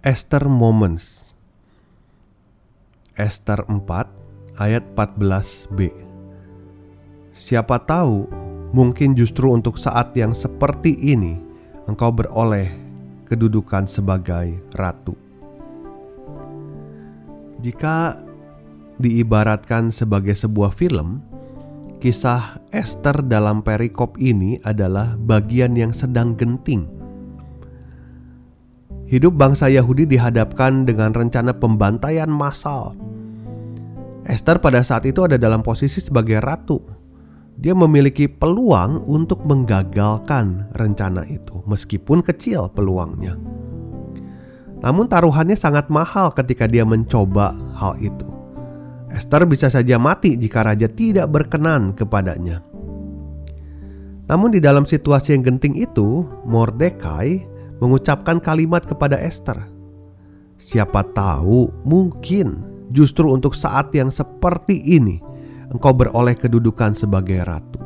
Esther Moments. Esther 4 ayat 14b Siapa tahu mungkin justru untuk saat yang seperti ini engkau beroleh kedudukan sebagai ratu. Jika diibaratkan sebagai sebuah film, kisah Esther dalam perikop ini adalah bagian yang sedang genting hidup bangsa Yahudi dihadapkan dengan rencana pembantaian massal. Esther pada saat itu ada dalam posisi sebagai ratu. Dia memiliki peluang untuk menggagalkan rencana itu, meskipun kecil peluangnya. Namun, taruhannya sangat mahal ketika dia mencoba hal itu. Esther bisa saja mati jika raja tidak berkenan kepadanya. Namun, di dalam situasi yang genting itu, Mordekai mengucapkan kalimat kepada Esther. Siapa tahu mungkin justru untuk saat yang seperti ini engkau beroleh kedudukan sebagai ratu.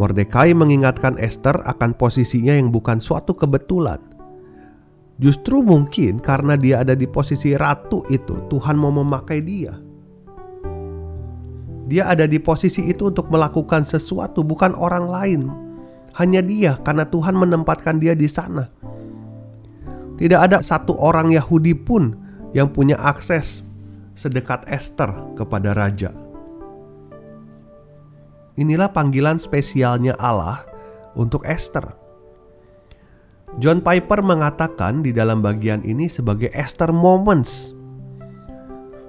Mordekai mengingatkan Esther akan posisinya yang bukan suatu kebetulan. Justru mungkin karena dia ada di posisi ratu itu, Tuhan mau memakai dia. Dia ada di posisi itu untuk melakukan sesuatu, bukan orang lain, hanya dia karena Tuhan menempatkan dia di sana. Tidak ada satu orang Yahudi pun yang punya akses sedekat Esther kepada raja. Inilah panggilan spesialnya Allah untuk Esther. John Piper mengatakan di dalam bagian ini sebagai Esther moments.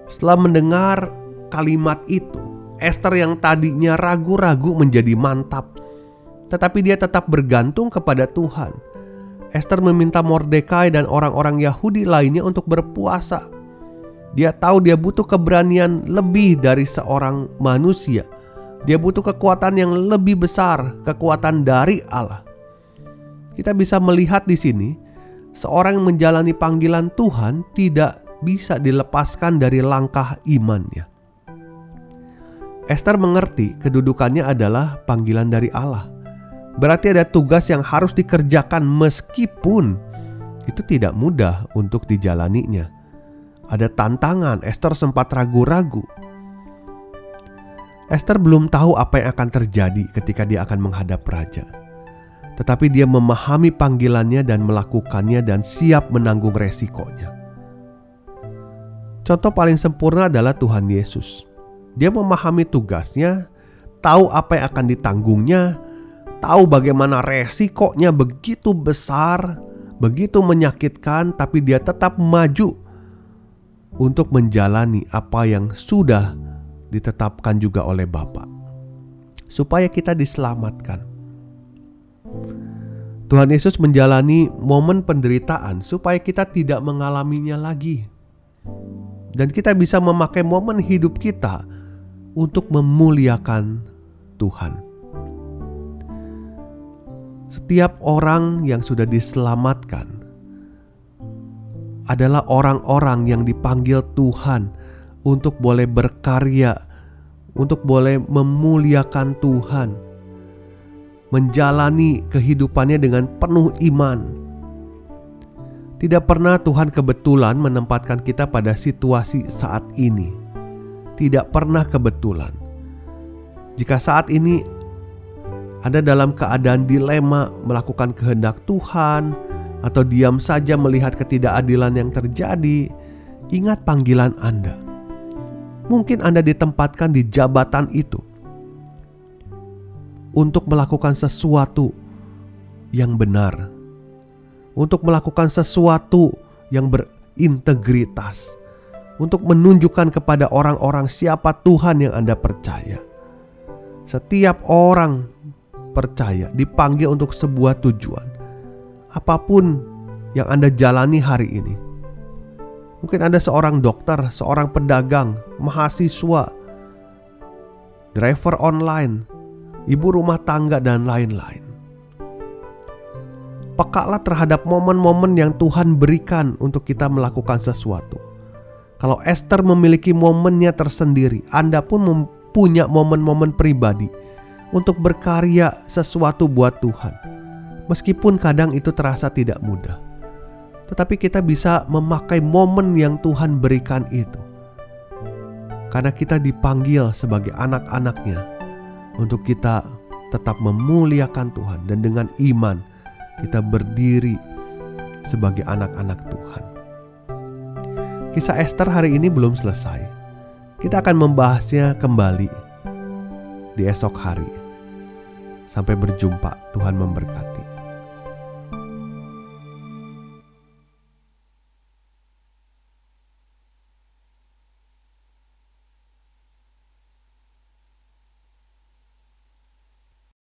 Setelah mendengar kalimat itu, Esther yang tadinya ragu-ragu menjadi mantap tetapi dia tetap bergantung kepada Tuhan. Esther meminta Mordekai dan orang-orang Yahudi lainnya untuk berpuasa. Dia tahu dia butuh keberanian lebih dari seorang manusia. Dia butuh kekuatan yang lebih besar, kekuatan dari Allah. Kita bisa melihat di sini, seorang yang menjalani panggilan Tuhan tidak bisa dilepaskan dari langkah imannya. Esther mengerti kedudukannya adalah panggilan dari Allah. Berarti ada tugas yang harus dikerjakan meskipun itu tidak mudah untuk dijalaninya. Ada tantangan, Esther sempat ragu-ragu. Esther belum tahu apa yang akan terjadi ketika dia akan menghadap raja. Tetapi dia memahami panggilannya dan melakukannya dan siap menanggung resikonya. Contoh paling sempurna adalah Tuhan Yesus. Dia memahami tugasnya, tahu apa yang akan ditanggungnya, tahu bagaimana resikonya begitu besar, begitu menyakitkan, tapi dia tetap maju untuk menjalani apa yang sudah ditetapkan juga oleh Bapa, supaya kita diselamatkan. Tuhan Yesus menjalani momen penderitaan supaya kita tidak mengalaminya lagi, dan kita bisa memakai momen hidup kita untuk memuliakan Tuhan. Setiap orang yang sudah diselamatkan adalah orang-orang yang dipanggil Tuhan untuk boleh berkarya, untuk boleh memuliakan Tuhan, menjalani kehidupannya dengan penuh iman. Tidak pernah Tuhan kebetulan menempatkan kita pada situasi saat ini. Tidak pernah kebetulan. Jika saat ini anda dalam keadaan dilema melakukan kehendak Tuhan atau diam saja melihat ketidakadilan yang terjadi, ingat panggilan Anda. Mungkin Anda ditempatkan di jabatan itu untuk melakukan sesuatu yang benar, untuk melakukan sesuatu yang berintegritas, untuk menunjukkan kepada orang-orang siapa Tuhan yang Anda percaya Setiap orang percaya dipanggil untuk sebuah tujuan. Apa pun yang Anda jalani hari ini. Mungkin Anda seorang dokter, seorang pedagang, mahasiswa, driver online, ibu rumah tangga dan lain-lain. Pekalah terhadap momen-momen yang Tuhan berikan untuk kita melakukan sesuatu. Kalau Esther memiliki momennya tersendiri, Anda pun mempunyai momen-momen pribadi untuk berkarya sesuatu buat Tuhan. Meskipun kadang itu terasa tidak mudah. Tetapi kita bisa memakai momen yang Tuhan berikan itu. Karena kita dipanggil sebagai anak-anaknya untuk kita tetap memuliakan Tuhan dan dengan iman kita berdiri sebagai anak-anak Tuhan. Kisah Esther hari ini belum selesai. Kita akan membahasnya kembali di esok hari. Sampai berjumpa, Tuhan memberkati.